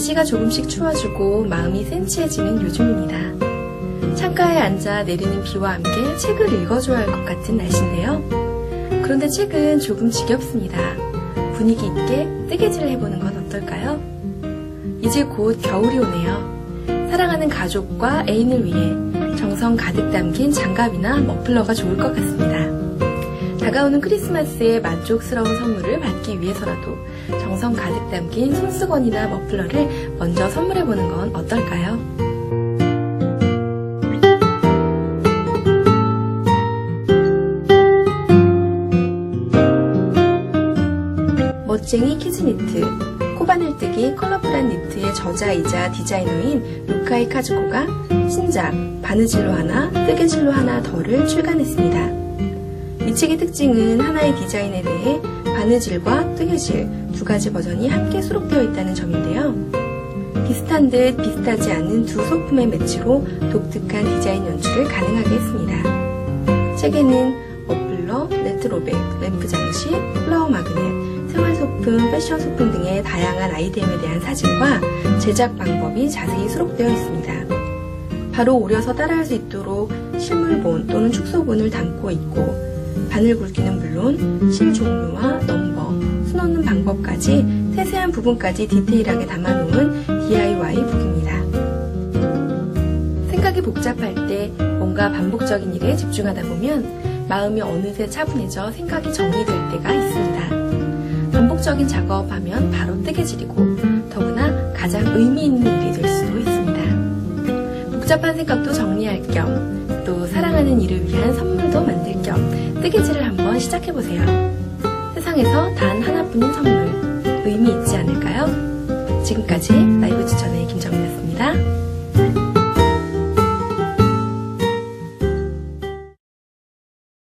날씨가 조금씩 추워지고 마음이 센치해지는 요즘입니다. 창가에 앉아 내리는 비와 함께 책을 읽어줘야 할 것 같은 날씨인데요. 그런데 책은 조금 지겹습니다. 분위기 있게 뜨개질을 해보는 건 어떨까요? 이제 곧 겨울이 오네요. 사랑하는 가족과 애인을 위해 정성 가득 담긴 장갑이나 머플러가 좋을 것 같습니다. 다가오는 크리스마스에 만족스러운 선물을 받기 위해서라도 정성 가득 담긴 손수건이나 머플러를 먼저 선물해보는 건 어떨까요? 멋쟁이 키즈 니트, 코바늘뜨기 컬러풀한 니트의 저자이자 디자이너인 루카이 카즈코가 신작 바느질로 하나, 뜨개질로 하나 더를 출간했습니다. 이 책의 특징은 하나의 디자인에 대해 바느질과 뜨개질 두 가지 버전이 함께 수록되어 있다는 점인데요. 비슷한 듯 비슷하지 않은 두 소품의 매치로 독특한 디자인 연출을 가능하게 했습니다. 책에는 머플러, 네트로백, 램프 장식, 플라워 마그넷, 생활 소품, 패션 소품 등의 다양한 아이템에 대한 사진과 제작 방법이 자세히 수록되어 있습니다. 바로 오려서 따라할 수 있도록 실물본 또는 축소본을 담고 있고 바늘 굵기는 물론 실 종류와 넘버, 수놓는 방법까지 세세한 부분까지 디테일하게 담아놓은 DIY 북입니다. 생각이 복잡할 때 뭔가 반복적인 일에 집중하다 보면 마음이 어느새 차분해져 생각이 정리될 때가 있습니다. 반복적인 작업하면 바로 뜨개질이고 더구나 가장 의미 있는 일이 될 수도 있습니다. 복잡한 생각도 정리할 겸 또 사랑하는 이를 위한 겸 뜨개질을 한번 시작해보세요. 세상에서 단 하나뿐인 선물, 의미 있지 않을까요? 지금까지 라이브 추천의 김정민였습니다.